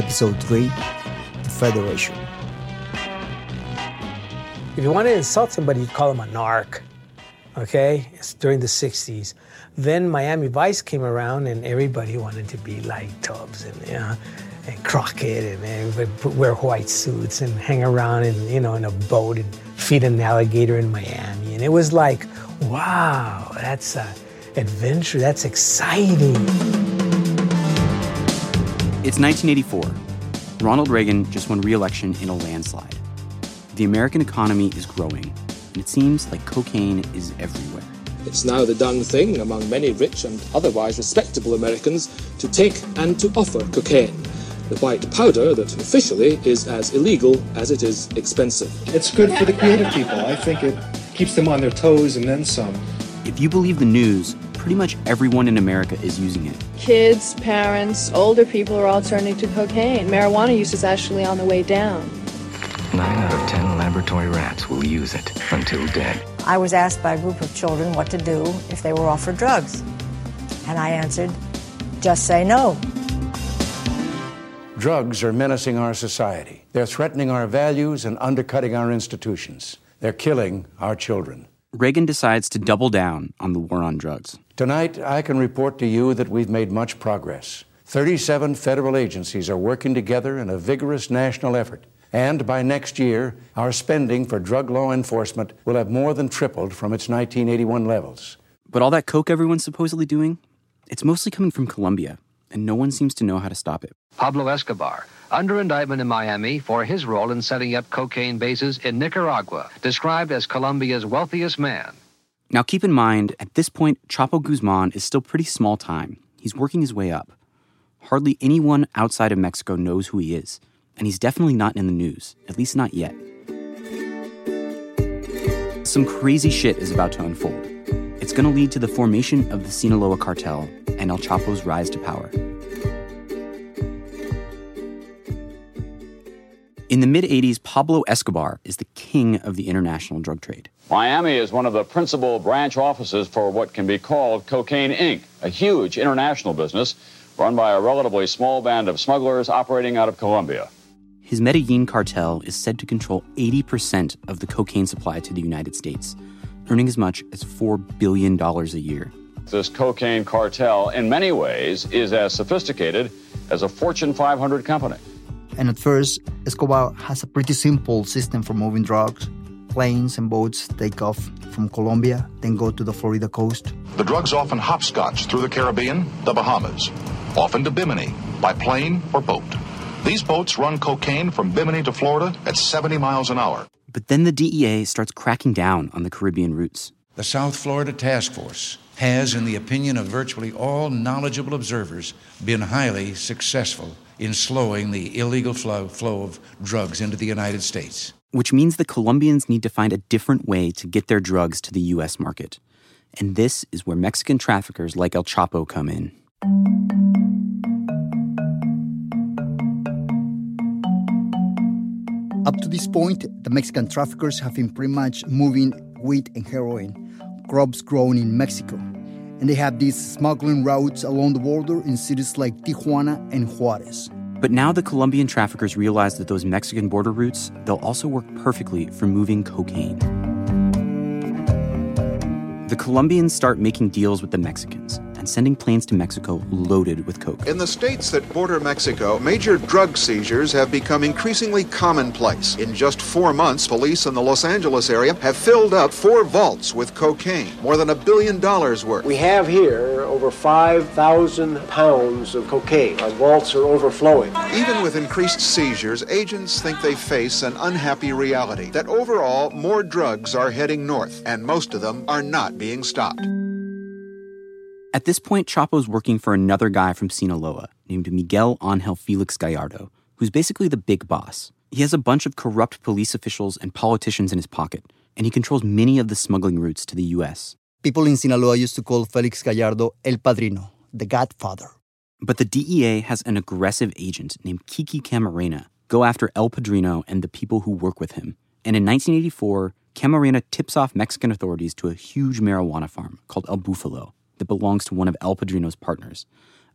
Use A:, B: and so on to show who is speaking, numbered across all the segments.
A: Episode 3 The Federation.
B: If you want to insult somebody, you'd call them a narc. Okay? It's during the 60s. Then Miami Vice came around and everybody wanted to be like Tubbs and, and Crockett and everybody wear white suits and hang around in, you know, in a boat and feed an alligator in Miami. And it was like, wow, that's a adventure. That's exciting.
C: It's 1984. Ronald Reagan just won re election in a landslide. The American economy is growing, and it seems like cocaine is everywhere.
D: It's now the done thing among many rich and otherwise respectable Americans to take and to offer cocaine, the white powder that officially is as illegal as it is expensive.
E: It's good for the creative people. I think it keeps them on their toes and then some.
C: If you believe the news, pretty much everyone in America is using it.
F: Kids, parents, older people are all turning to cocaine. Marijuana use is actually on the way down.
G: Nine out of ten laboratory rats will use it until dead.
H: I was asked by a group of children what to do if they were offered drugs. And I answered, just say no.
I: Drugs are menacing our society. They're threatening our values and undercutting our institutions. They're killing our children.
C: Reagan decides to double down on the war on drugs.
I: Tonight, I can report to you that we've made much progress. 37 federal agencies are working together in a vigorous national effort. And by next year, our spending for drug law enforcement will have more than tripled from its 1981 levels.
C: But all that coke everyone's supposedly doing, it's mostly coming from Colombia, and no one seems to know how to stop it.
J: Pablo Escobar, under indictment in Miami for his role in setting up cocaine bases in Nicaragua, described as Colombia's wealthiest man.
C: Now, keep in mind, at this point, Chapo Guzman is still pretty small time. He's working his way up. Hardly anyone outside of Mexico knows who he is, and he's definitely not in the news, at least not yet. Some crazy shit is about to unfold. It's going to lead to the formation of the Sinaloa cartel and El Chapo's rise to power. In the mid 80s, Pablo Escobar is the king of the international drug trade.
K: Miami is one of the principal branch offices for what can be called Cocaine Inc., a huge international business run by a relatively small band of smugglers operating out of Colombia.
C: His Medellin cartel is said to control 80% of the cocaine supply to the United States, earning as much as $4 billion a year.
K: This cocaine cartel, in many ways, is as sophisticated as a Fortune 500 company.
A: And at first, Escobar has a pretty simple system for moving drugs. Planes and boats take off from Colombia, then go to the Florida coast.
L: The drugs often hopscotch through the Caribbean, the Bahamas, often to Bimini by plane or boat. These boats run cocaine from Bimini to Florida at 70 miles an hour.
C: But then the DEA starts cracking down on the Caribbean routes.
I: The South Florida Task Force has, in the opinion of virtually all knowledgeable observers, been highly successful in slowing the illegal flow, flow of drugs into the United States.
C: Which means the Colombians need to find a different way to get their drugs to the U.S. market. And this is where Mexican traffickers like El Chapo come in.
A: Up to this point, the Mexican traffickers have been pretty much moving wheat and heroin, crops grown in Mexico. And they have these smuggling routes along the border in cities like Tijuana and Juarez.
C: But now the Colombian traffickers realize that those Mexican border routes, they'll also work perfectly for moving cocaine. The Colombians start making deals with the Mexicans, and sending planes to Mexico loaded with coke.
M: In the states that border Mexico, major drug seizures have become increasingly commonplace. In just four months, police in the Los Angeles area have filled up four vaults with cocaine, more than a billion dollars worth.
N: We have here over 5,000 pounds of cocaine. Our vaults are overflowing.
M: Even with increased seizures, agents think they face an unhappy reality that overall more drugs are heading north, and most of them are not being stopped.
C: At this point, Chapo's working for another guy from Sinaloa named Miguel Angel Felix Gallardo, who's basically the big boss. He has a bunch of corrupt police officials and politicians in his pocket, and he controls many of the smuggling routes to the U.S.
A: People in Sinaloa used to call Felix Gallardo El Padrino, the Godfather.
C: But the DEA has an aggressive agent named Kiki Camarena go after El Padrino and the people who work with him. And in 1984, Camarena tips off Mexican authorities to a huge marijuana farm called El Bufalo that belongs to one of El Padrino's partners,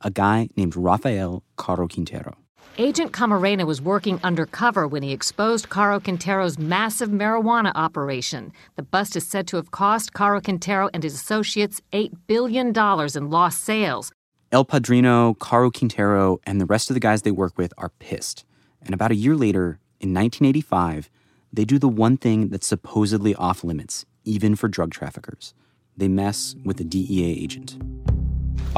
C: a guy named Rafael Caro Quintero.
O: Agent Camarena was working undercover when he exposed Caro Quintero's massive marijuana operation. The bust is said to have cost Caro Quintero and his associates $8 billion in lost sales.
C: El Padrino, Caro Quintero, and the rest of the guys they work with are pissed. And about a year later, in 1985, they do the one thing that's supposedly off limits, even for drug traffickers. They mess with a DEA agent.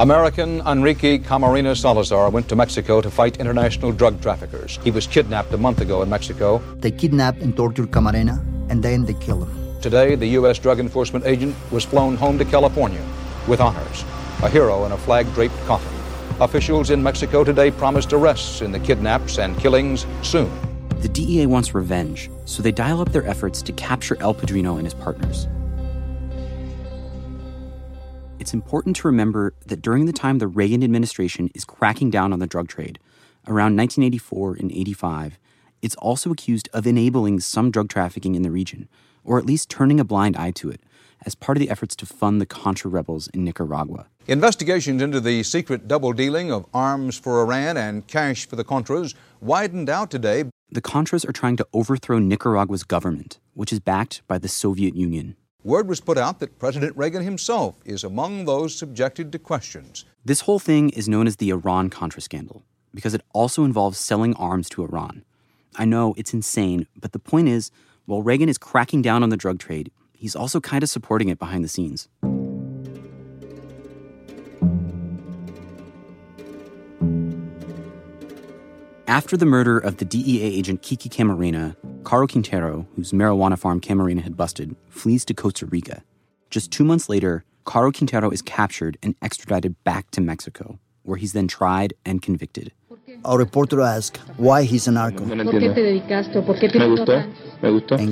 P: American Enrique Camarena Salazar went to Mexico to fight international drug traffickers. He was kidnapped a month ago in Mexico.
A: They kidnapped and tortured Camarena, and then they killed him.
P: Today, the U.S. drug enforcement agent was flown home to California with honors, a hero in a flag draped coffin. Officials in Mexico today promised arrests in the kidnaps and killings soon.
C: The DEA wants revenge, so they dial up their efforts to capture El Padrino and his partners. It's important to remember that during the time the Reagan administration is cracking down on the drug trade, around 1984 and 85, it's also accused of enabling some drug trafficking in the region, or at least turning a blind eye to it, as part of the efforts to fund the Contra rebels in Nicaragua.
P: Investigations into the secret double dealing of arms for Iran and cash for the Contras widened out today.
C: The Contras are trying to overthrow Nicaragua's government, which is backed by the Soviet Union.
P: Word was put out that President Reagan himself is among those subjected to questions.
C: This whole thing is known as the Iran Contra scandal because it also involves selling arms to Iran. I know it's insane, but the point is, while Reagan is cracking down on the drug trade, he's also kind of supporting it behind the scenes. After the murder of the DEA agent Kiki Camarena, Caro Quintero, whose marijuana farm Camarena had busted, flees to Costa Rica. Just two months later, Caro Quintero is captured and extradited back to Mexico, where he's then tried and convicted.
A: Our reporter asks why he's a narco. And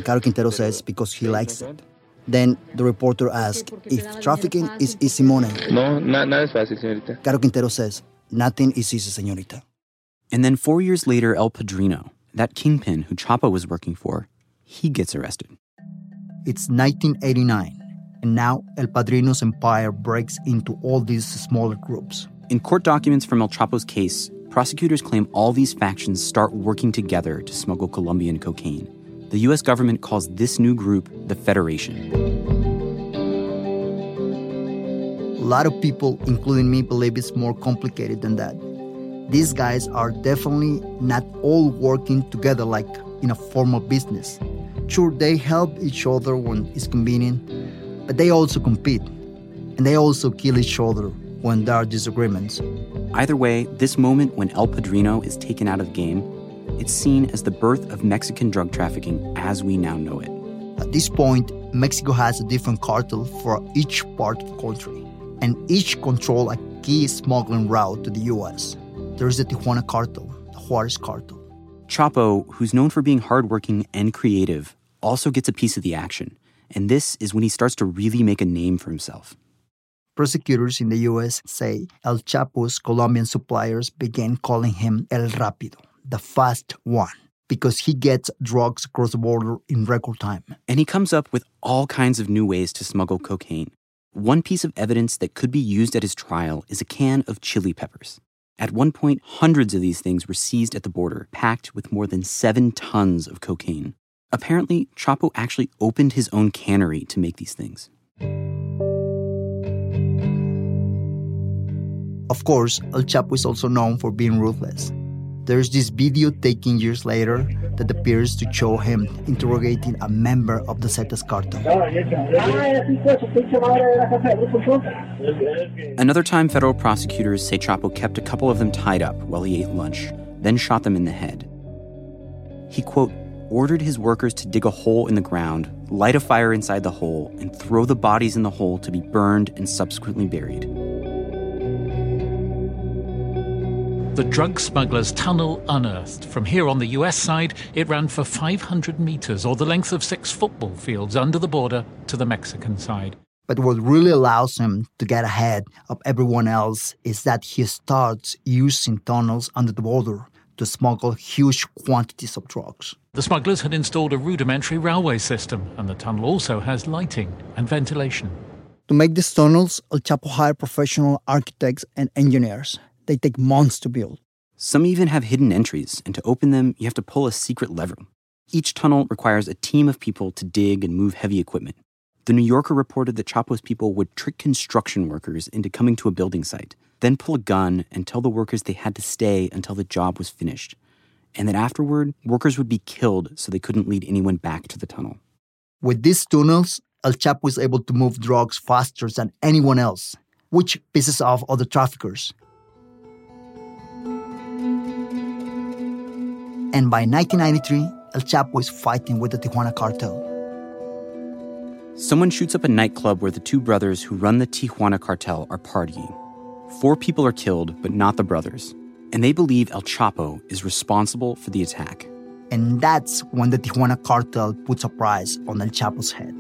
A: Caro Quintero says because he likes it. Then the reporter asks if trafficking is easy money.
Q: No, nada es fácil, señorita.
A: Caro Quintero says nothing is easy, señorita.
C: And then four years later, El Padrino, that kingpin who Chapo was working for, he gets arrested.
A: It's 1989, and now El Padrino's empire breaks into all these smaller groups.
C: In court documents from El Chapo's case, prosecutors claim all these factions start working together to smuggle Colombian cocaine. The US government calls this new group the Federation.
A: A lot of people, including me, believe it's more complicated than that. These guys are definitely not all working together like in a formal business. Sure, they help each other when it's convenient, but they also compete. And they also kill each other when there are disagreements.
C: Either way, this moment when El Padrino is taken out of the game, it's seen as the birth of Mexican drug trafficking as we now know it.
A: At this point, Mexico has a different cartel for each part of the country, and each control a key smuggling route to the US. There's the Tijuana cartel, the Juarez cartel.
C: Chapo, who's known for being hardworking and creative, also gets a piece of the action. And this is when he starts to really make a name for himself.
A: Prosecutors in the US say El Chapo's Colombian suppliers began calling him El Rápido, the fast one, because he gets drugs across the border in record time.
C: And he comes up with all kinds of new ways to smuggle cocaine. One piece of evidence that could be used at his trial is a can of chili peppers. At one point, hundreds of these things were seized at the border, packed with more than seven tons of cocaine. Apparently, Chapo actually opened his own cannery to make these things.
A: Of course, El Chapo is also known for being ruthless. There's this video taken years later that appears to show him interrogating a member of the Zetas cartel.
C: Another time, federal prosecutors say Chapo kept a couple of them tied up while he ate lunch, then shot them in the head. He, quote, ordered his workers to dig a hole in the ground, light a fire inside the hole, and throw the bodies in the hole to be burned and subsequently buried.
R: The drug smugglers' tunnel unearthed. From here on the US side, it ran for 500 meters, or the length of six football fields under the border to the Mexican side.
A: But what really allows him to get ahead of everyone else is that he starts using tunnels under the border to smuggle huge quantities of drugs.
R: The smugglers had installed a rudimentary railway system, and the tunnel also has lighting and ventilation.
A: To make these tunnels, El Chapo hired professional architects and engineers. They take months to build.
C: Some even have hidden entries, and to open them, you have to pull a secret lever. Each tunnel requires a team of people to dig and move heavy equipment. The New Yorker reported that Chapo's people would trick construction workers into coming to a building site, then pull a gun and tell the workers they had to stay until the job was finished, and that afterward, workers would be killed so they couldn't lead anyone back to the tunnel.
A: With these tunnels, El Chapo was able to move drugs faster than anyone else, which pisses off other traffickers. And by 1993, El Chapo is fighting with the Tijuana cartel.
C: Someone shoots up a nightclub where the two brothers who run the Tijuana cartel are partying. Four people are killed, but not the brothers. And they believe El Chapo is responsible for the attack.
A: And that's when the Tijuana cartel puts a price on El Chapo's head.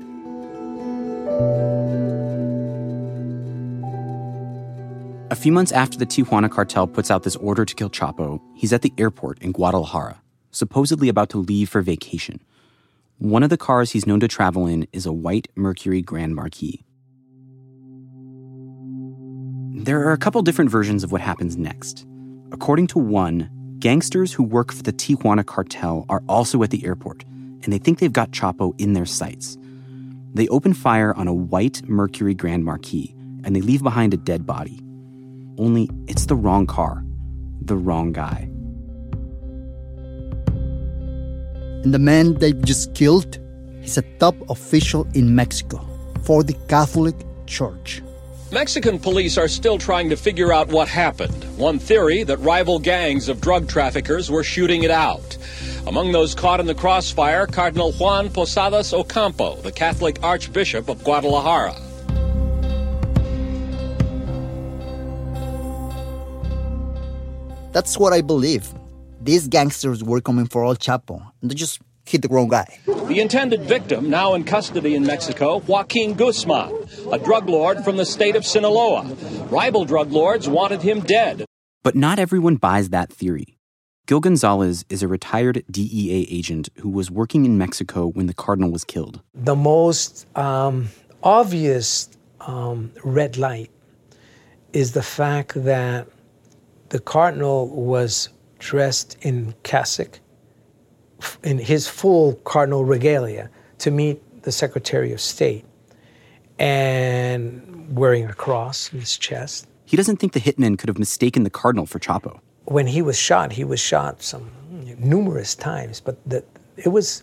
C: A few months after the Tijuana cartel puts out this order to kill Chapo, he's at the airport in Guadalajara, supposedly about to leave for vacation. One of the cars he's known to travel in is a white Mercury Grand Marquis. There are a couple different versions of what happens next. According to one, gangsters who work for the Tijuana cartel are also at the airport, and they think they've got Chapo in their sights. They open fire on a white Mercury Grand Marquis, and they leave behind a dead body. Only it's the wrong car, the wrong guy.
A: And the man they just killed is a top official in Mexico for the Catholic Church.
S: Mexican police are still trying to figure out what happened. One theory that rival gangs of drug traffickers were shooting it out. Among those caught in the crossfire, Cardinal Juan Posadas Ocampo, the Catholic Archbishop of Guadalajara.
A: That's what I believe. These gangsters were coming for El Chapo, and they just hit the wrong guy.
S: The intended victim, now in custody in Mexico, Joaquin Guzman, a drug lord from the state of Sinaloa. Rival drug lords wanted him dead.
C: But not everyone buys that theory. Gil Gonzalez is a retired DEA agent who was working in Mexico when the cardinal was killed.
B: The most um, obvious um, red light is the fact that the cardinal was dressed in cassock, in his full cardinal regalia, to meet the Secretary of State, and wearing a cross in his chest.
C: He doesn't think the hitman could have mistaken the cardinal for Chapo.
B: When he was shot, he was shot some numerous times, but the, it was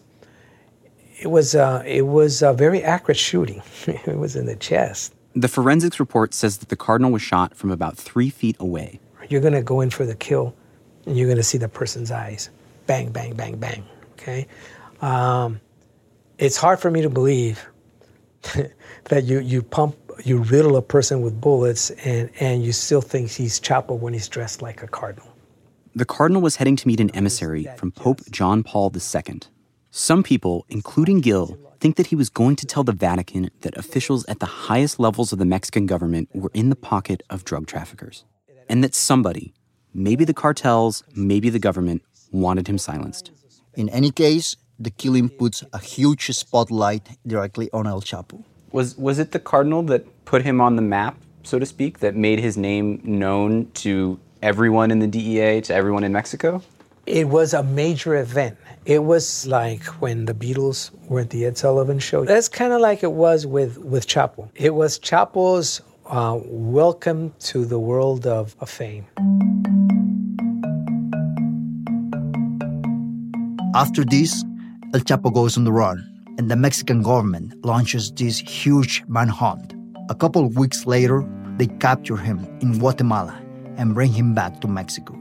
B: it was uh, it was a very accurate shooting. it was in the chest.
C: The forensics report says that the cardinal was shot from about three feet away.
B: You're going to go in for the kill, and you're going to see the person's eyes. Bang, bang, bang, bang. Okay? Um, it's hard for me to believe that you, you pump, you riddle a person with bullets, and, and you still think he's Chapo when he's dressed like a cardinal.
C: The cardinal was heading to meet an emissary from Pope John Paul II. Some people, including Gil, think that he was going to tell the Vatican that officials at the highest levels of the Mexican government were in the pocket of drug traffickers, and that somebody, maybe the cartels, maybe the government, wanted him silenced.
A: In any case, the killing puts a huge spotlight directly on El Chapo.
C: Was was it the cardinal that put him on the map, so to speak, that made his name known to everyone in the DEA, to everyone in Mexico?
B: It was a major event. It was like when the Beatles were at the Ed Sullivan show. That's kind of like it was with, with Chapo. It was Chapo's uh, welcome to the world of, of fame.
A: After this, El Chapo goes on the run, and the Mexican government launches this huge manhunt. A couple of weeks later, they capture him in Guatemala and bring him back to Mexico.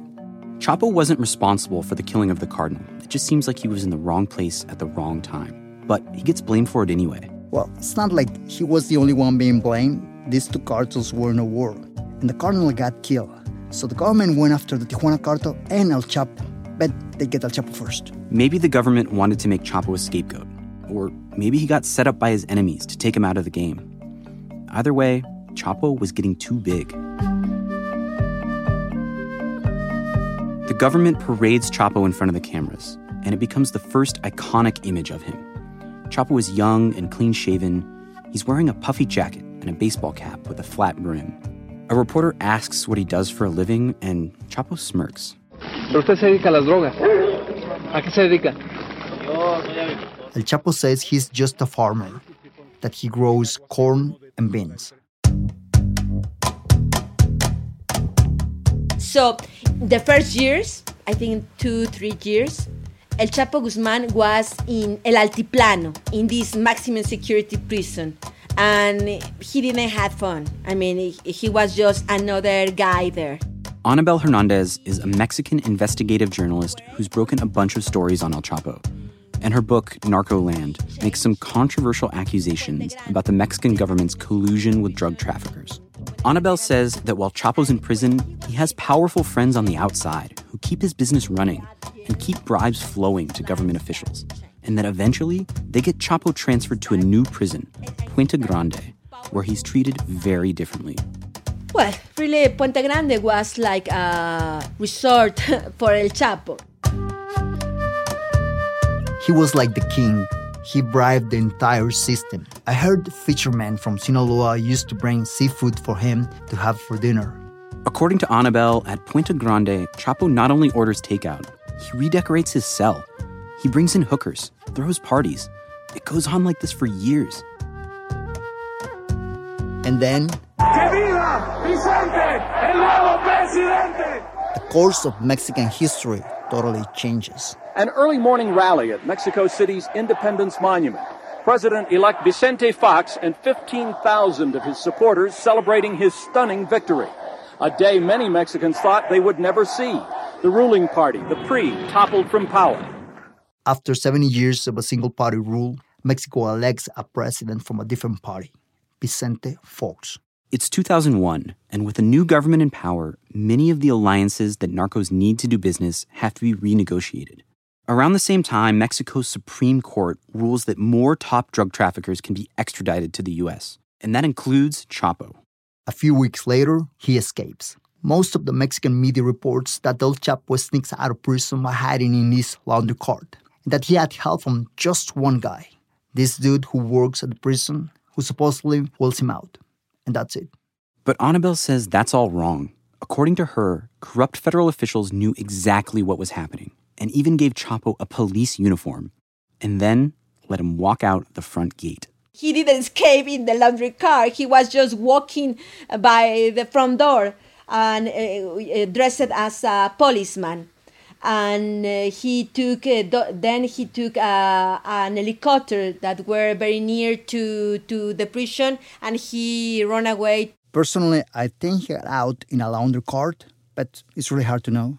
C: Chapo wasn't responsible for the killing of the cardinal. It just seems like he was in the wrong place at the wrong time. But he gets blamed for it anyway.
A: Well, it's not like he was the only one being blamed. These two cartels were in a war, and the cardinal got killed. So the government went after the Tijuana cartel and El Chapo, but they get El Chapo first.
C: Maybe the government wanted to make Chapo a scapegoat, or maybe he got set up by his enemies to take him out of the game. Either way, Chapo was getting too big. The government parades Chapo in front of the cameras, and it becomes the first iconic image of him. Chapo is young and clean shaven. He's wearing a puffy jacket and a baseball cap with a flat brim. A reporter asks what he does for a living, and Chapo smirks.
Q: Pero usted se dedica a las drogas. ¿A qué se dedica?
A: El Chapo says he's just a farmer, that he grows corn and beans.
T: So, the first years, I think two, three years, El Chapo Guzman was in El Altiplano, in this maximum security prison. And he didn't have fun. I mean, he, he was just another guy there.
C: Anabel Hernandez is a Mexican investigative journalist who's broken a bunch of stories on El Chapo. And her book, Narcoland, makes some controversial accusations about the Mexican government's collusion with drug traffickers. Anabel says that while Chapo's in prison, he has powerful friends on the outside who keep his business running and keep bribes flowing to government officials, and that eventually they get Chapo transferred to a new prison, Puente Grande, where he's treated very differently.
T: Well, really, Puente Grande was like a resort for El Chapo.
A: He was like the king. He bribed the entire system. I heard fishermen from Sinaloa used to bring seafood for him to have for dinner.
C: According to Anabel, at Puente Grande, Chapo not only orders takeout, he redecorates his cell. He brings in hookers, throws parties. It goes on like this for years.
A: And then,
U: ¡Que viva Vicente, el nuevo presidente!
A: the course of Mexican history totally changes.
V: An early morning rally at Mexico City's Independence Monument. President elect Vicente Fox and 15,000 of his supporters celebrating his stunning victory. A day many Mexicans thought they would never see. The ruling party, the PRI, toppled from power.
A: After 70 years of a single party rule, Mexico elects a president from a different party, Vicente Fox.
C: It's 2001, and with a new government in power, many of the alliances that narcos need to do business have to be renegotiated. Around the same time, Mexico's Supreme Court rules that more top drug traffickers can be extradited to the US, and that includes Chapo.
A: A few weeks later, he escapes. Most of the Mexican media reports that El Chapo sneaks out of prison by hiding in his laundry cart, that he had help from just one guy, this dude who works at the prison, who supposedly pulls him out. And that's it.
C: But Anabel says that's all wrong. According to her, corrupt federal officials knew exactly what was happening and even gave Chapo a police uniform, and then let him walk out the front gate.
T: He didn't escape in the laundry car. He was just walking by the front door and uh, dressed as a policeman. And uh, he took, uh, do- then he took uh, an helicopter that were very near to, to the prison and he ran away.
A: Personally, I think he got out in a laundry cart, but it's really hard to know.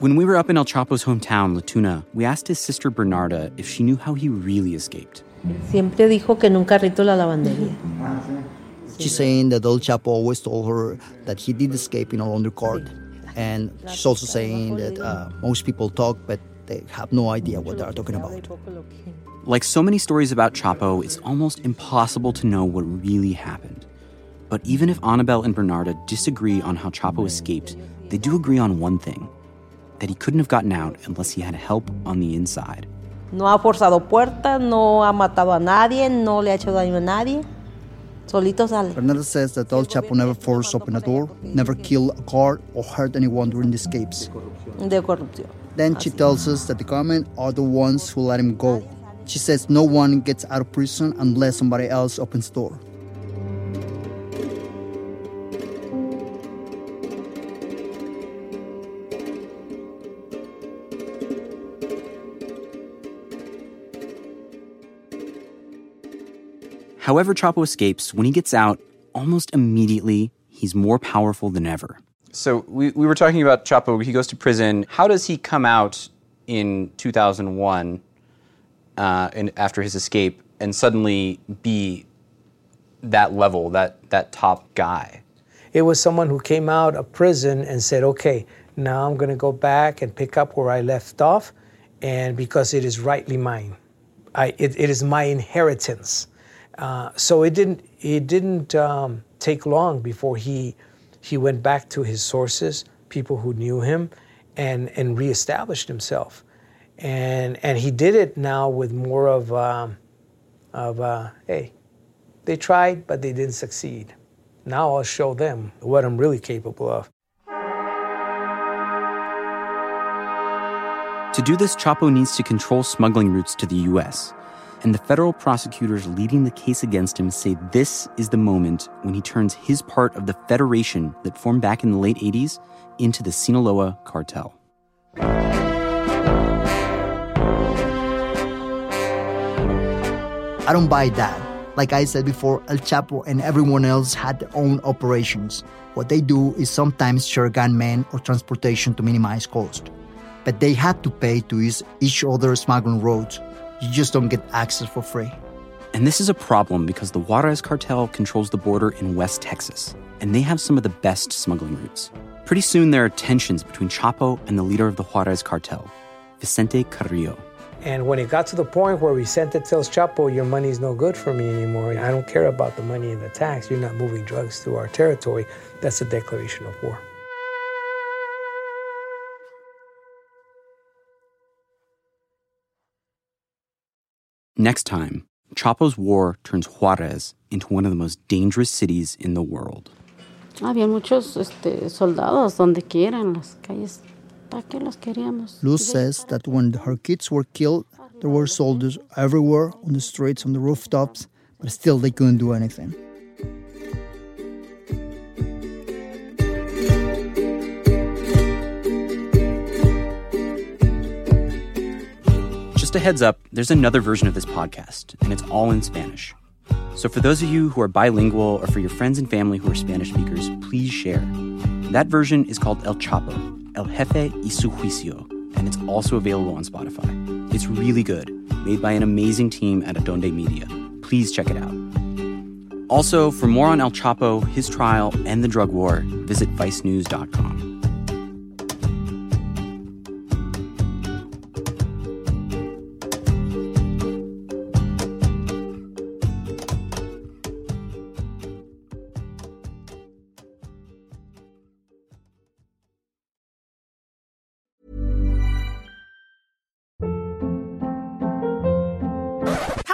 C: When we were up in El Chapo's hometown, La Tuna, we asked his sister Bernarda if she knew how he really escaped.
W: Siempre dijo que en un carrito la lavandería.
A: She's saying that El Chapo always told her that he did escape in a laundry cart. And she's also saying that uh, most people talk, but they have no idea what they're talking about.
C: Like so many stories about Chapo, it's almost impossible to know what really happened. But even if Anabel and Bernarda disagree on how Chapo escaped, they do agree on one thing that he couldn't have gotten out unless he had help on the inside.
W: No ha forzado puertas, no ha matado a nadie, no le ha hecho daño a nadie. Solito sale.
A: Bernarda says that El Chapo never forced open a door, never killed a guard, or hurt anyone during the escapes.
W: De corrupción.
A: Then she tells us that the government are the ones who let him go. She says no one gets out of prison unless somebody else opens the door.
C: However, Chapo escapes, when he gets out, almost immediately, he's more powerful than ever. So we, we were talking about Chapo. He goes to prison. How does he come out in 2001 uh, and after his escape and suddenly be that level, that, that top guy?
B: It was someone who came out of prison and said, okay, now I'm going to go back and pick up where I left off, and because it is rightly mine. I, it, it is my inheritance. Uh, so it didn't, it didn't um, take long before he, he went back to his sources, people who knew him, and, and reestablished himself. And, and he did it now with more of, um, of uh, hey, they tried, but they didn't succeed. Now I'll show them what I'm really capable of.
C: To do this, Chapo needs to control smuggling routes to the U.S. And the federal prosecutors leading the case against him say this is the moment when he turns his part of the federation that formed back in the late 80s into the Sinaloa cartel.
A: I don't buy that. Like I said before, El Chapo and everyone else had their own operations. What they do is sometimes share gunmen or transportation to minimize cost. But they had to pay to use each other's smuggling roads. You just don't get access for free.
C: And this is a problem because the Juarez cartel controls the border in West Texas, and they have some of the best smuggling routes. Pretty soon, there are tensions between Chapo and the leader of the Juarez cartel, Vicente Carrillo.
B: And when it got to the point where Vicente tells Chapo, your money's no good for me anymore, I don't care about the money and the tax, you're not moving drugs through our territory, that's a declaration of war.
C: Next time, Chapo's war turns Juarez into one of the most dangerous cities in the world.
X: Había muchos este, soldados donde quiera en las calles. ¿Para qué los queríamos?
A: Luz says that when her kids were killed, there were soldiers everywhere on the streets, on the rooftops, but still they couldn't do anything.
C: Just a heads up, there's another version of this podcast, and it's all in Spanish. So for those of you who are bilingual or for your friends and family who are Spanish speakers, please share. That version is called El Chapo, El Jefe y su Juicio, and it's also available on Spotify. It's really good, made by an amazing team at Adonde Media. Please check it out. Also, for more on El Chapo, his trial, and the drug war, visit vicenews.com.